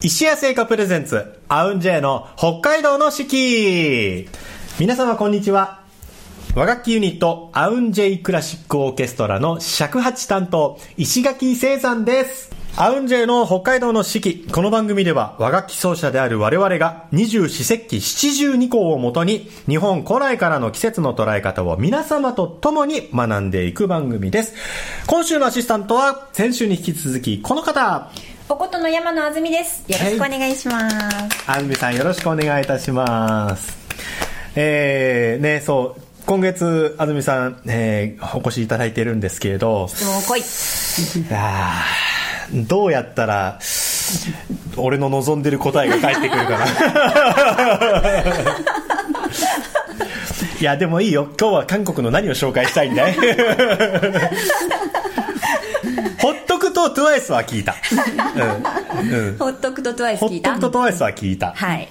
石屋製菓プレゼンツ、アウンジェイの北海道の四季皆様こんにちは。和楽器ユニット、アウンジェイクラシックオーケストラの尺八担当、石垣聖山です。アウンジェイの北海道の四季。この番組では和楽器奏者である我々が二十四節気七十二項をもとに日本古来からの季節の捉え方を皆様と共に学んでいく番組です。今週のアシスタントは先週に引き続きこの方。おことの山野あずみです。よろしくお願いします。あずみさんよろしくお願いいたします。えー、ね、そう、今月、あずみさん、えー、お越しいただいてるんですけれど、質問来い。どうやったら、俺の望んでる答えが返ってくるかな。いや、でもいいよ。今日は韓国の何を紹介したいんだい？とくと TWICE は聞いた。うん。うん。ほっとくとトワイスほっ聞いた？とくと TWICE は聞いた。はい。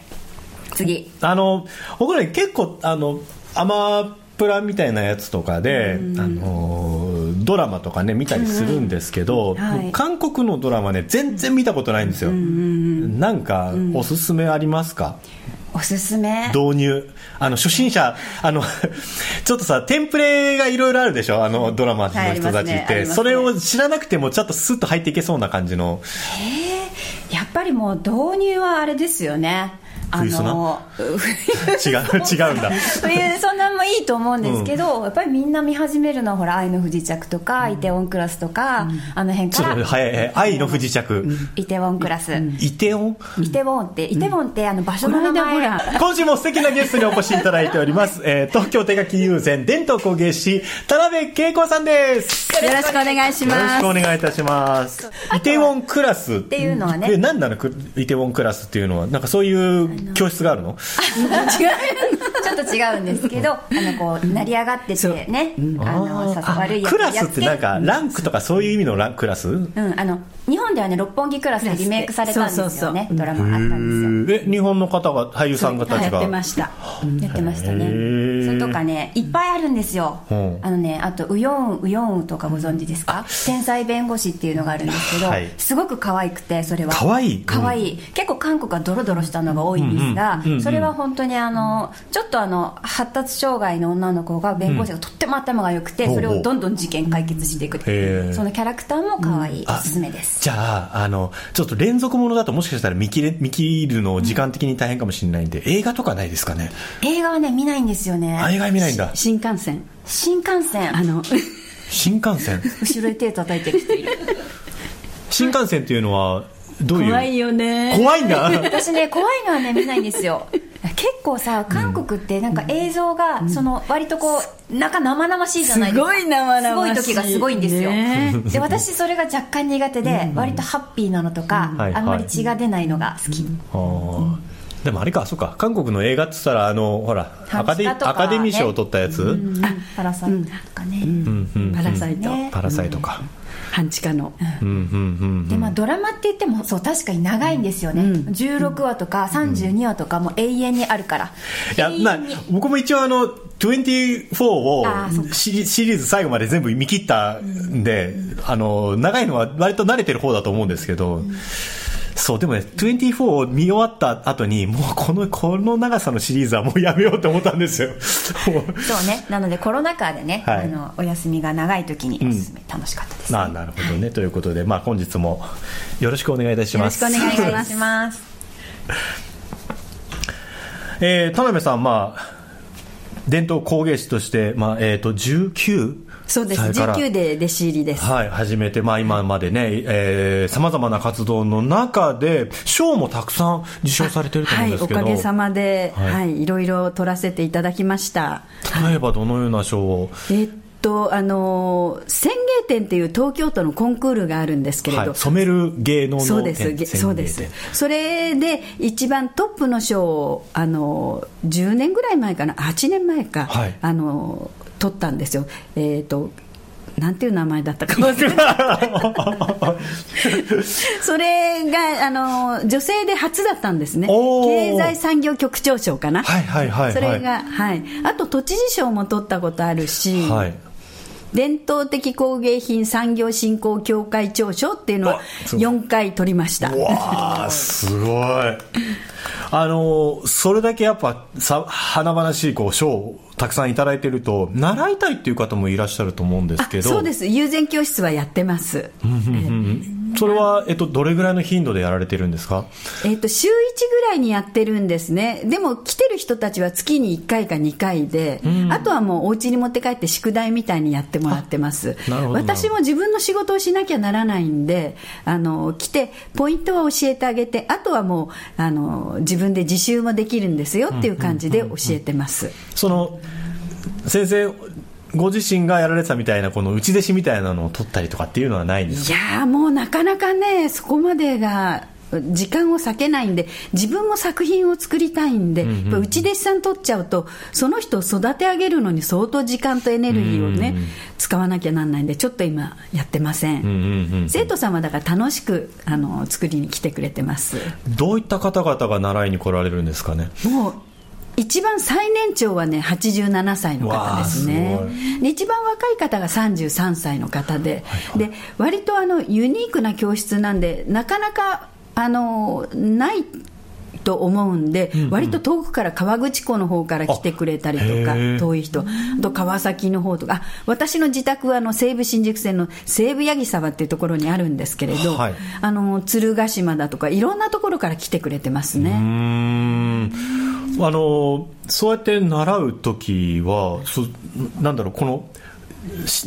次。あの僕ら結構あのアマプラみたいなやつとかで、あのドラマとかね見たりするんですけど、はい韓国のドラマね全然見たことないんですよ、なんかおすすめありますか、おすすめ？導入。あの初心者あの ちょっとさテンプレがいろいろあるでしょ？あのドラマのはい人たちって、ねね。それを知らなくてもちょっとスッと入っていけそうな感じの。やっぱりもう導入はあれですよね。あの、違う違うんだ。冬そんなんもいいと思うんですけど、やっぱりみんな見始めるのはほら、愛の不時着とか、イテウォンクラスとか、あの辺から、早い愛の不時着、イテウォンクラス。イテオン？イテウォンって、イテウォンってあの場所の名前。今週も素敵なゲストにお越しいただいております。えー東京手書き友禅伝統工芸士、田辺恵子さんです。よろしくお願いしよろしますくお。願いいたします。イテウォンクラス？っていうのはね。え、何なの？くイテウォンクラスっていうのは、なんかそういう教室があるの？ちょっと違うんですけど、あのこう成り上がっててね、あのさ悪いクラスってなんか、ランクとかそういう意味のランクラス？うん、あの日本ではね六本木クラスでリメイクされたんですよね。そうそうそう。ドラマあったんですよ。え、日本の方が、俳優さん方たちやが。ってました。やってましたね。それとかねいっぱいあるんですよ。うん。あのねあとウヨンウヨンウとかご存知ですか？天才弁護士っていうのがあるんですけど、はい。すごく可愛くてそれは。可愛い？可愛い。結構韓国はドロドロしたのが多いんですが、うんうんうんうんそれは本当にあのちょっとあの発達障害の女の子が弁護士がとっても頭が良くて、うんそれをどんどん事件解決していくそのキャラクターも可愛い、おすすめですじゃあ、あの、ちょっと連続ものだともしかしたら見切れ、見切るの時間的に大変かもしれないんで、映画とかないですかね？映画はね見ないんですよね。あ映画見ないんだ。新幹線。新幹線。あの、新幹線？後ろで手叩いてる人いる。新幹線っていうのは、どういう？怖いよね。怖いんだ。私ね怖いのはね見ないんですよ結構さ韓国ってなんか映像がその割とこうなん。か生々しいじゃないですか。すごい生々しいすごい時がすごいんですよ、ね で私それが若干苦手で割とハッピーなのとか、はいあんまり血が出ないのが好き、あー。でもあれか、そうか、韓国の映画って言ったら、あの、ほら、アカデミー賞を取ったやつ、うん。パラサイトとかね、うんうんパラサイト。ね。パラサイトか。半地下の。うんうんうんでまあ、ドラマって言ってもそう確かに長いんですよね、16話とか32話とかもう永遠にあるから、いや、まあ僕も一応あの、24をシリシリーズ最後まで全部見切ったんで、あの、長いのは割と慣れてる方だと思うんですけど、そう、でもね、24を見終わった後に、もうこの、この長さのシリーズはもうやめようと思ったんですよ。そうねなのでコロナ禍でね、はいあのお休みが長い時におすすめ、楽しかったです、まあ、なるほどね。ということで、まあ、本日もよろしくお願いいたします。よろしくお願いします えー田辺さん、まあ、伝統工芸士として、まあ、えっ、と、19そうです。歳から19で弟子入りです。はい、始めて、まあ今までね、えー、様々な活動の中で、賞もたくさん受賞されてると思はい、うんですけど、おかげさまで、はい。はい、いろいろ取らせていただきました。例えばどのような賞を、えっと、あの、宣芸展っていう東京都のコンクールがあるんですけれど、はい、染める芸能のそうです、そうです。それで一番トップの賞をあの10年ぐらい前かな、8年前か、はい。あの取ったんですよ。えっ、となんていう名前だったか忘れた。それがあの女性で初だったんですね。経済産業局長賞かな。はいはいはいはい。それが、はい、あと都知事賞も取ったことあるし、はい。伝統的工芸品産業振興協会長賞っていうのは4回取りました。わあすごい。あのそれだけやっぱさ華々しいこう賞をたくさんいただいてると習いたいっていう方もいらっしゃると思うんですけど。そうです。友禅教室はやってますそれは、えっと、どれぐらいの頻度でやられてるんですか、えっと、週1ぐらいにやってるんですね。でも来てる人たちは月に1回か2回で、あとはもうお家に持って帰って宿題みたいにやってもらってます。私も自分の仕事をしなきゃならないんであの来てポイントは教えてあげてあとはもうあの自分で自習もできるんですよっていう感じで教えてます、その先生ご自身がやられてたみたいなこの内弟子みたいなのを取ったりとかっていうのはないんですか？いやもうなかなかねそこまでが時間を割けないんで自分も作品を作りたいんで、うんうん、内弟子さん取っちゃうとその人を育て上げるのに相当時間とエネルギーをね、うんうん、使わなきゃなんないんでちょっと今やってませんうんうんうん、生徒さんはだから楽しくあの作りに来てくれてます。どういった方々が習いに来られるんですかね？もう一番最年長はね87歳の方ですね。で一番若い方が33歳の方で。はいはい、で割とあのユニークな教室なんでなかなかあのないと思うんで、うんうん、割と遠くから川口湖の方から来てくれたりとか、遠い人、あと川崎の方とか、私の自宅はあの西武新宿線の西武八木沢っていうところにあるんですけれど、はい、あの鶴ヶ島だとか、いろんなところから来てくれてますね。あのそうやって習う時はそなんだろうこの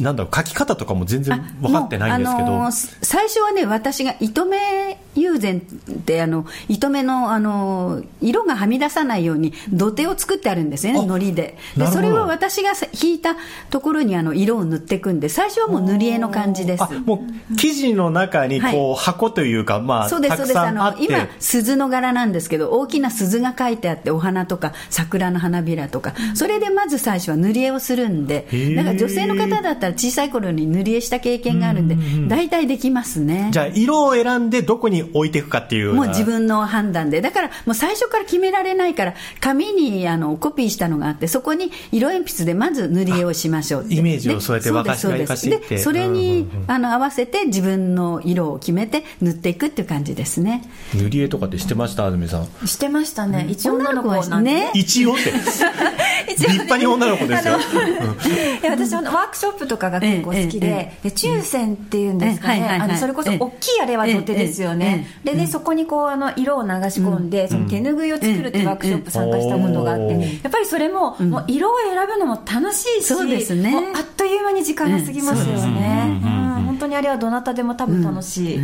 なんだろう書き方とかも全然分かってないんですけど、あのー、最初はね私が糸目友禅ってあの糸目のあの色がはみ出さないように土手を作ってあるんですよね糊で。でそれを私が引いたところにあの色を塗っていくんで最初はもう塗り絵の感じです。もう生地の中にこう、箱というかまあそうですそうです。あの今鈴の柄なんですけど大きな鈴が書いてあってお花とか桜の花びらとか。それでまず最初は塗り絵をするんでだから女性の方だったら小さい頃に塗り絵した経験があるんで大体できますね。じゃあ色を選んでどこに置いていくかっていうもう自分の判断でだからもう最初から決められないから紙にあのコピーしたのがあってそこに色鉛筆でまず塗り絵をしましょうイメージをそうやって沸かしかかしてでそれに、あの合わせて自分の色を決めて塗っていくっていう感じですね。塗り絵とかってしてました？安住さん。してましたね。一応女の子はね。一応って。立派に女の子ですよ。いや私はワークショップとかが結構好きで,、で抽選っていうんですかね、あのそれこそ大きいあれは土手ですよね、ででそこにこうあの色を流し込んで、その手ぬぐいを作るっていうワークショップ参加したことがあって、やっぱりそれも,、もう色を選ぶのも楽しいしそうですね。あっという間に時間が過ぎますよね、本当にあれはどなたでも多分楽しい、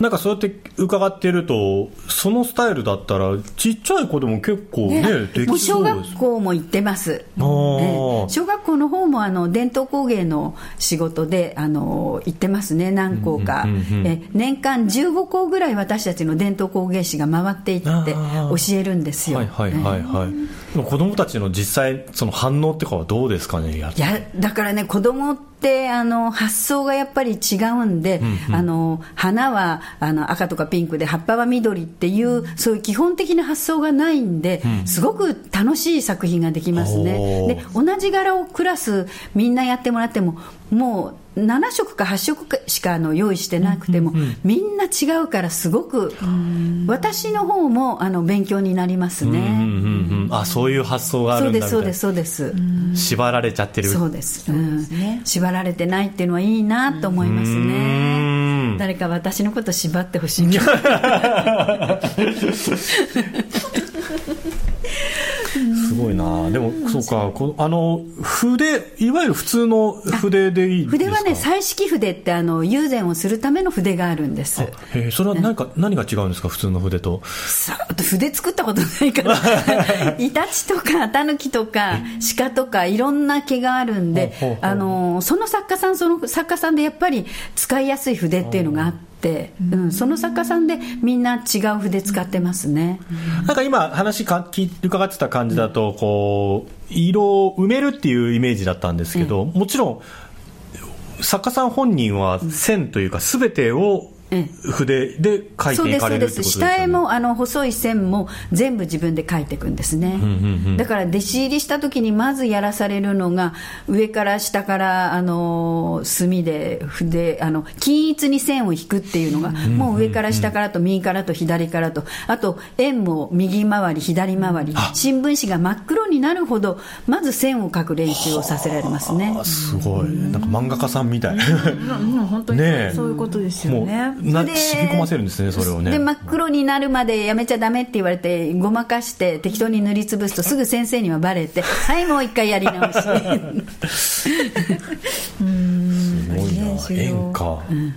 なんかそうやって伺ってるとそのスタイルだったらちっちゃい子でも結構ねねできそう小学校も行ってます、小学校の方もあの伝統工芸の仕事であの行ってますね何校か、え年間15校ぐらい私たちの伝統工芸士が回っていって教えるんですよ。はいはいはいはい、子供たちの実際その反応ってかはどうですかねいやだからね子供ってあの発想がやっぱり違うんで、うんうん、あの花はあの赤とかピンクで葉っぱは緑っていう、そういう基本的な発想がないんで、うん、すごく楽しい作品ができますね。で同じ柄をクラスみんなやってもらってももう7色か8色しかあの用意してなくても、みんな違うからすごく私の方もあの勉強になりますね、うんうんうん、あそういう発想があるんだそうですそうですそうです。縛られちゃってる。そうです、うん、ね、縛られてないっていうのはいいなと思いますね。誰か私のこと縛ってほしい。す ごいな。でもそうか。こあの筆いわゆる普通の筆でいい筆はね彩色筆ってあの友禅をするための筆があるんです。へそれは何か、ね、何が違うんですか？普通の筆と。さ筆作ったことないから。イタチとかタヌキとか鹿とかいろんな毛があるんであのその作家さんその作家さんでやっぱり使いやすい筆っていうのがあって、うん、その作家さんでみんな違う筆使ってますね、なんか今話か伺ってた感じだとこう色を埋めるっていうイメージだったんですけど、もちろん作家さん本人は線というか全てを筆で描いていかれるってことですよね。下絵もあの細い線も全部自分で描いていくんですね、だから弟子入りした時にまずやらされるのが上から下からあの墨で筆あの均一に線を引くっていうのが、もう上から下からと右からと左からと。あと円も右回り左回り新聞紙が真っ黒になるほどまず線を描く練習をさせられますね。すごい。なんか漫画家さんみたい、本当にそういうことですよねな染み込ませるんですねそれをね。で真っ黒になるまでやめちゃダメって言われてごまかして適当に塗りつぶすとすぐ先生にはバレてはいもう一回やり直し。うん。すごいな演歌、うん。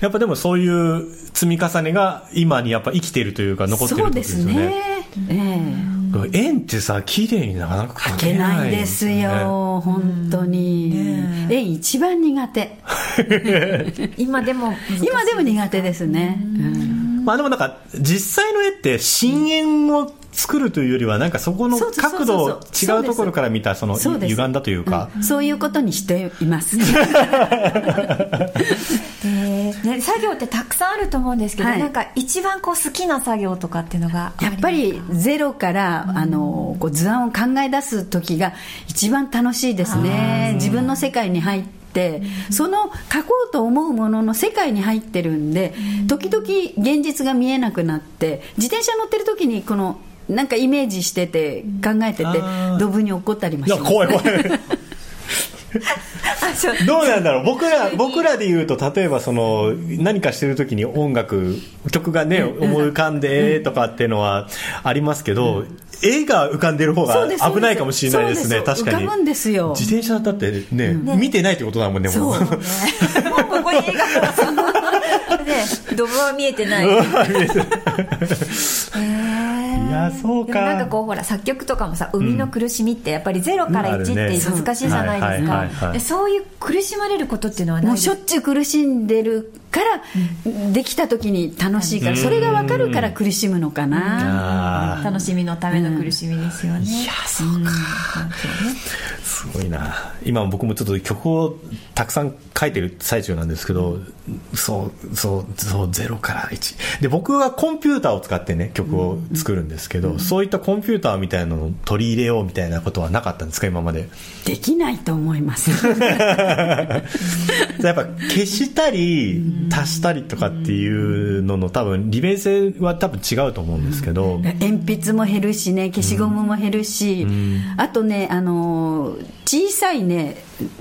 やっぱでもそういう積み重ねが今にやっぱ生きてるというか残ってるってことですよね。そうですね。ええ円ってさ綺麗になかなか描けないですよ、本当に、ね、円一番苦手今でも今でも苦手ですね、まあでもなん。か実際の絵って深淵を作るというよりはなん。かそこの角度違うところから見たその歪ん。だというかそういうことにしていますえー。ね、作業ってたくさんあると思うんですけど、はい、なんか一番こう好きな作業とかっていうのがやっぱりゼロから、うん、あのこう図案を考え出す時が一番楽しいですね。自分の世界に入ってその書こうと思うものの世界に入ってるんで時々現実が見えなくなって自転車乗ってる時にこのなんかイメージしてて考えててドブに怒ったりもします。怖い怖いどうなんだろう。僕ら僕らで言うと例えばその何かしてる時に音楽曲がね思い浮かんでとかっていうのはありますけど、絵が浮かんでる方が危ないかもしれないですね。確かに。自転車だってね、見てないってことだもんねもう。ね。もうここに絵がでドブは見えてない。いやそうか。なんかこうほら作曲とかもさ生みの苦しみってやっぱり0から1って難しいじゃないですか。そういう苦しまれることっていうのはもうしょっちゅう苦しんでるからできた時に楽しいからそれが分かるから苦しむのかな。楽しみのための苦しみですよね。いやそうか。すごいな。今僕もちょっと曲をたくさん書いてる最中なんですけどそうそうそう0から1で僕はコンピューターを使ってね曲を作るんですけどそういったコンピューターみたいなのを取り入れようみたいなことはなかったんですか今まで。できないと思います。やっぱ消したり足したりとかっていうのの多分利便性は多分違うと思うんですけど、鉛筆も減るしね消しゴムも減るし、うん、あとねあの小さいね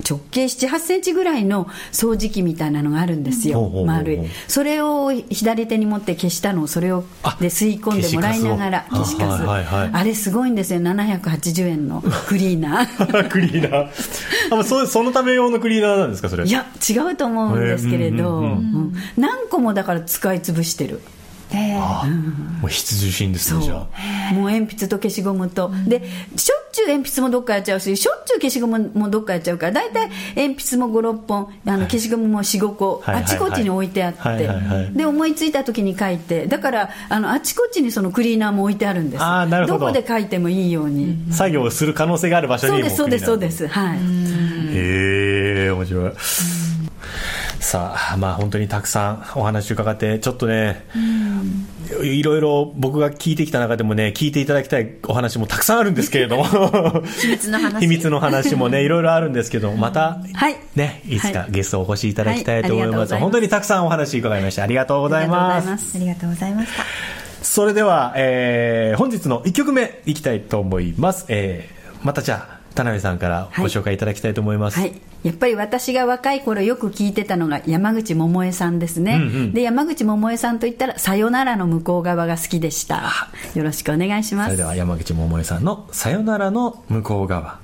直径7 8センチぐらいの掃除機みたいなのがあるんですよ、丸い。それを左手に持って消したのをそれをで吸い込んでもらいながら消しカス。あれすごいんですよ。780円のクリーナー。クリーナー。あそそのため用のクリーナーなんですかそれ？いや違うと思うんですけれど、何個もだから使い潰してるえー、もう必需品ですねじゃあ。もう鉛筆と消しゴムと、でしょっちゅう鉛筆もどっかやっちゃうししょっちゅう消しゴムもどっかやっちゃうから大体鉛筆も56本あの消しゴムも45個、あちこちに置いてあって、で思いついた時に書いて。だからあのあちこちにそのクリーナーも置いてあるんです。あなるほど。どこで書いてもいいように、作業する可能性がある場所にそうですそうですそうです。はい。へえ面白い。さあまあ本当にたくさんお話伺ってちょっとね、いろいろ僕が聞いてきた中でもね聞いていただきたいお話もたくさんあるんですけれども。秘密の話。秘密の話もねいろいろあるんですけどまた、はい、ねいつかゲストお越しいただきたいと思います。はい、本当にたくさんお話伺いました。ありがとうございます。ありがとうございましたそれでは、えー、本日の1曲目いきたいと思います、えー、またじゃあ田辺さんからご紹介いただきたいと思います、はい、はい、やっぱり私が若い頃よく聞いてたのが山口百恵さんですね、うんうん、で山口百恵さんといったら「さよならの向こう側」が好きでした。よろしくお願いします。それでは山口百恵さんの「さよならの向こう側」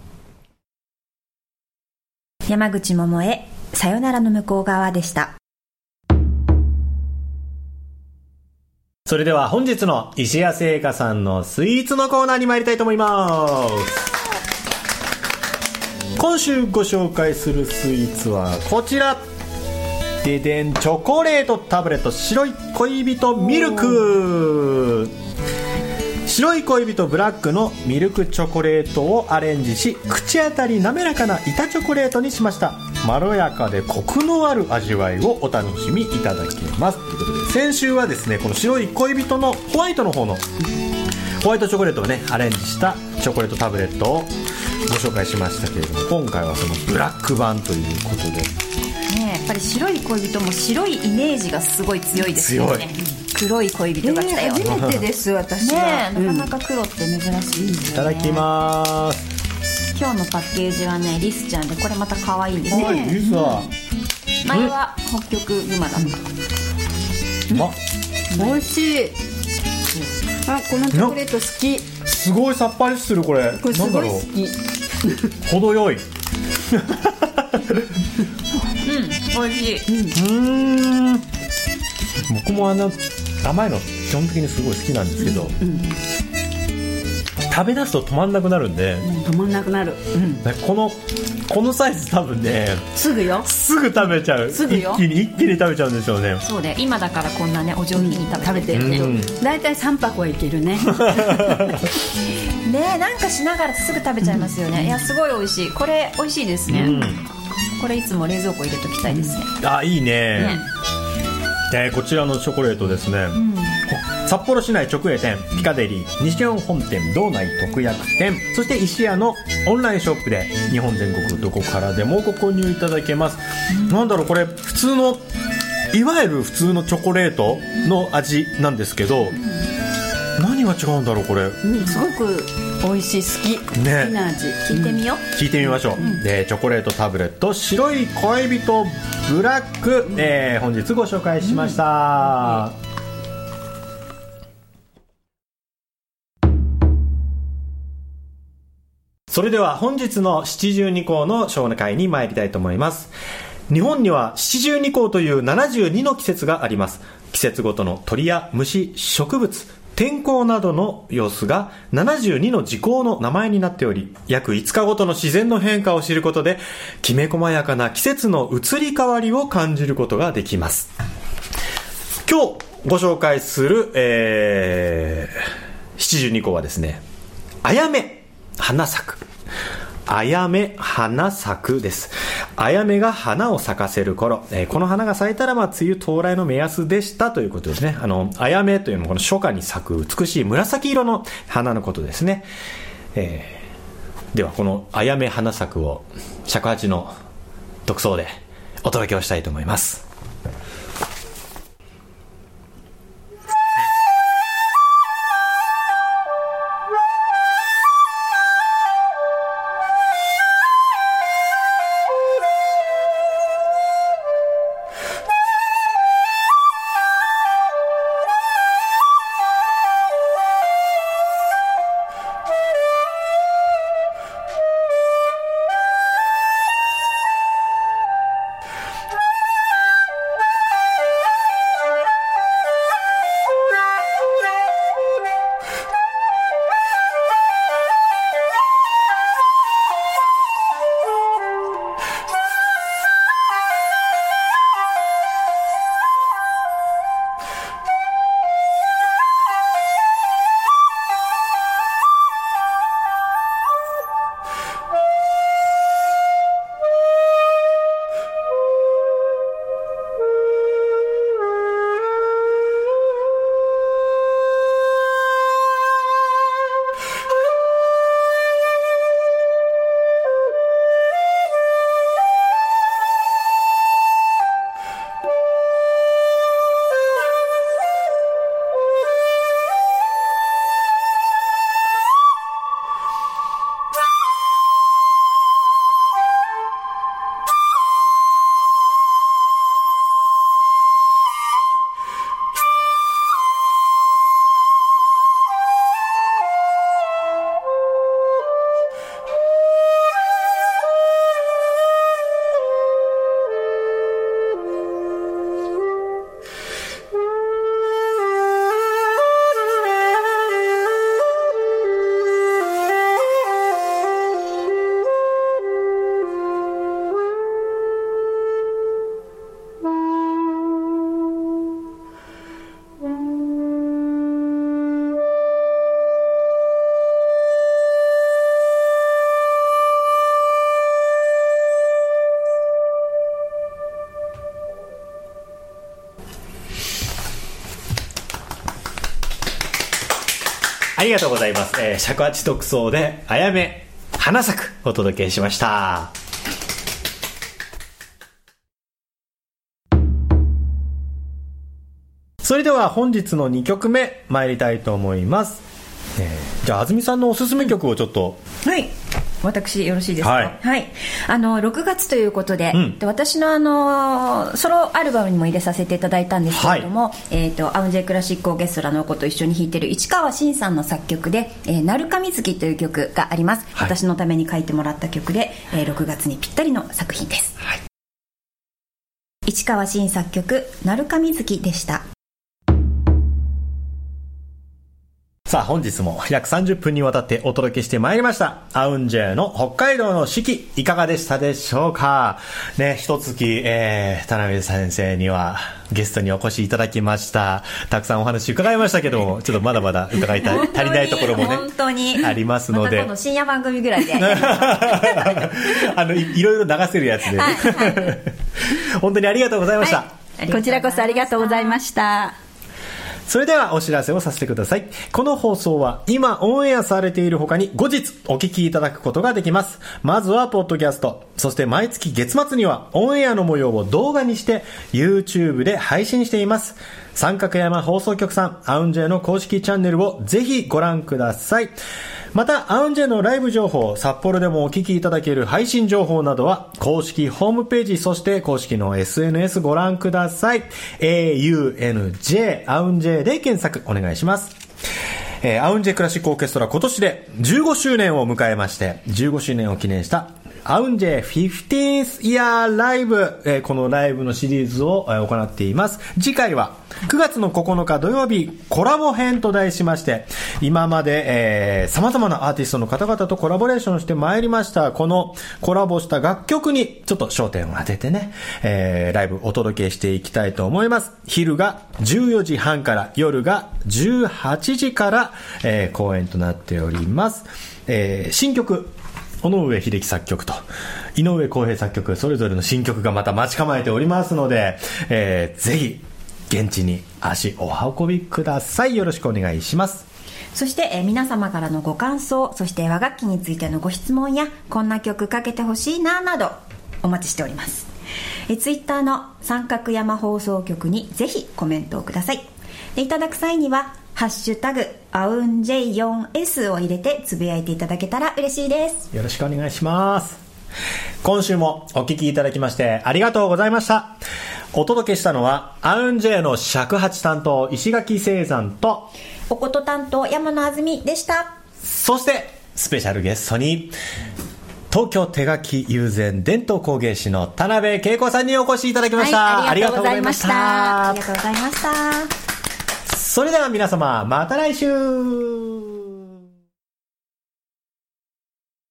山口百恵「さよならの向こう側」でした。それでは本日の石屋製菓さんのスイーツのコーナーに参りたいと思います今週ご紹介するスイーツはこちら。ででんチョコレートタブレット白い恋人ミルク。白い恋人ブラックのミルクチョコレートをアレンジし口当たり滑らかな板チョコレートにしました。まろやかでコクのある味わいをお楽しみいただけます。ということで先週はですねこの白い恋人のホワイトの方のホワイトチョコレートをねアレンジしたチョコレートタブレットをご紹介しましたけれども今回はそのブラック版ということで。ねやっぱり白い恋人も白いイメージがすごい強いですよね。黒い恋人が来たよ、えー、初めてです私は、ね、なかなか黒って珍しいですよ、ね、いただきます。今日のパッケージはねリスちゃんでこれまた可愛いんですね、リスは、うん、前は北極熊だった、うん、ま美味しい。あこのチョコレート好き。すごいさっぱりするこれ。これすごい好き程よい。うん美味しい。うん。僕もあの甘いの基本的にすごい好きなんですけど、うんうん。食べ出すと止まんなくなるんで、止まんなくなる、うん、このこのサイズ多分ねすぐよ。すぐ食べちゃう。すぐよ。一気に一気に食べちゃうんでしょうね。そうで今だからこんなねお上品に食べてるね、うん、大体3箱はいけるね。ねなんかしながらすぐ食べちゃいますよね、いやすごい美味しい。これ美味しいですね、これいつも冷蔵庫入れときたいですね、あいいね。ね。えー、こちらのチョコレートですね、うん札幌市内直営店ピカデリー西日本本店道内特約店そして石屋のオンラインショップで日本全国どこからでもご購入いただけます、うん、なんだろうこれ普通のいわゆる普通のチョコレートの味なんですけど、うん、何が違うんだろうこれ、うん、すごく美味しい好き、ね、好きな味。聞いてみよう、聞いてみましょう、うん、でチョコレートタブレット白い恋人ブラック、えー、本日ご紹介しました、それでは本日の七十二項の小会に参りたいと思います。日本には七十二項という72の季節があります。季節ごとの鳥や虫、植物、天候などの様子が72の時効の名前になっており、約5日ごとの自然の変化を知ることで、きめ細やかな季節の移り変わりを感じることができます。今日ご紹介する、えー、72項はですね、あやめ。花咲く。あやめ花咲くです。あやめが花を咲かせる頃、えー、この花が咲いたら、まあ、梅雨到来の目安でしたということですね。あの、あやめというのはこの初夏に咲く美しい紫色の花のことですね。えー、では、このあやめ花咲くを尺八の独奏でお届けをしたいと思います。ありがとうございます。えー、尺八特奏で、あやめ、花咲く、お届けしました。それでは本日の2曲目参りたいと思います、えー、じゃあ安住さんのおすすめ曲をちょっとはい私よろしいですか、はい、はい、あの6月ということでうん、で私のあのソロアルバムにも入れさせていただいたんですけれども、はい、えーと、アウンジェクラシックオーケストラの子と一緒に弾いてる市川新さんの作曲で「えー、鳴神月」という曲があります、はい、私のために書いてもらった曲で、えー、6月にぴったりの作品です、市川新作曲「鳴神月」でしたさあ本日も約30分にわたってお届けしてまいりました。アウンジェの北海道の四季、いかがでしたでしょうか？ね、一月、えー、田辺先生にはゲストにお越しいただきました。たくさんお話伺いましたけども、ちょっとまだまだ伺いたい、足りないところもね、本当にありますので。ま、深夜番組ぐらいで。あのい、いろいろ流せるやつで、ね、はいはい、本当にありがとうございました。はい、こちらこそありがとうございました。それではお知らせをさせてください。この放送は今オンエアされている他に後日お聞きいただくことができます。まずはポッドキャスト。そして毎月月末にはオンエアの模様を動画にして YouTube で配信しています。三角山放送局さん、アウンジェの公式チャンネルをぜひご覧ください。また、アウンジェのライブ情報、札幌でもお聞きいただける配信情報などは、公式ホームページ、そして公式の SNS ご覧ください。AUNJ、アウンジェで検索お願いします。えー、アウンジェクラシックオーケストラ今年で15周年を迎えまして、15周年を記念したアウンジェ 15th Year Live、えー、このライブのシリーズを、えー、行っています。次回は9月の9日土曜日コラボ編と題しまして、今まで、えー、様々なアーティストの方々とコラボレーションしてまいりました。このコラボした楽曲にちょっと焦点を当ててね、えー、ライブお届けしていきたいと思います。昼が14時半から夜が18時から、えー、公演となっております。えー、新曲尾上秀樹作曲と、井上康平作曲、それぞれの新曲がまた待ち構えておりますので、えー、ぜひ、現地に足お運びください。よろしくお願いします。そして、えー、皆様からのご感想、そして和楽器についてのご質問や、こんな曲かけてほしいな、など、お待ちしております。えツイッターの三角山放送局にぜひコメントをください。でいただく際には、ハッシュタグ、アウン J4S を入れてつぶやいていただけたら嬉しいです。よろしくお願いします。今週もお聞きいただきましてありがとうございました。お届けしたのは、アウン J の尺八担当、石垣聖山と、おこと担当、山野あずみでした。そして、スペシャルゲストに、東京手書き友禅伝統工芸士の田辺恵子さんにお越しいただきました。はい、ありがとうございました。ありがとうございました。それでは皆様、また来週。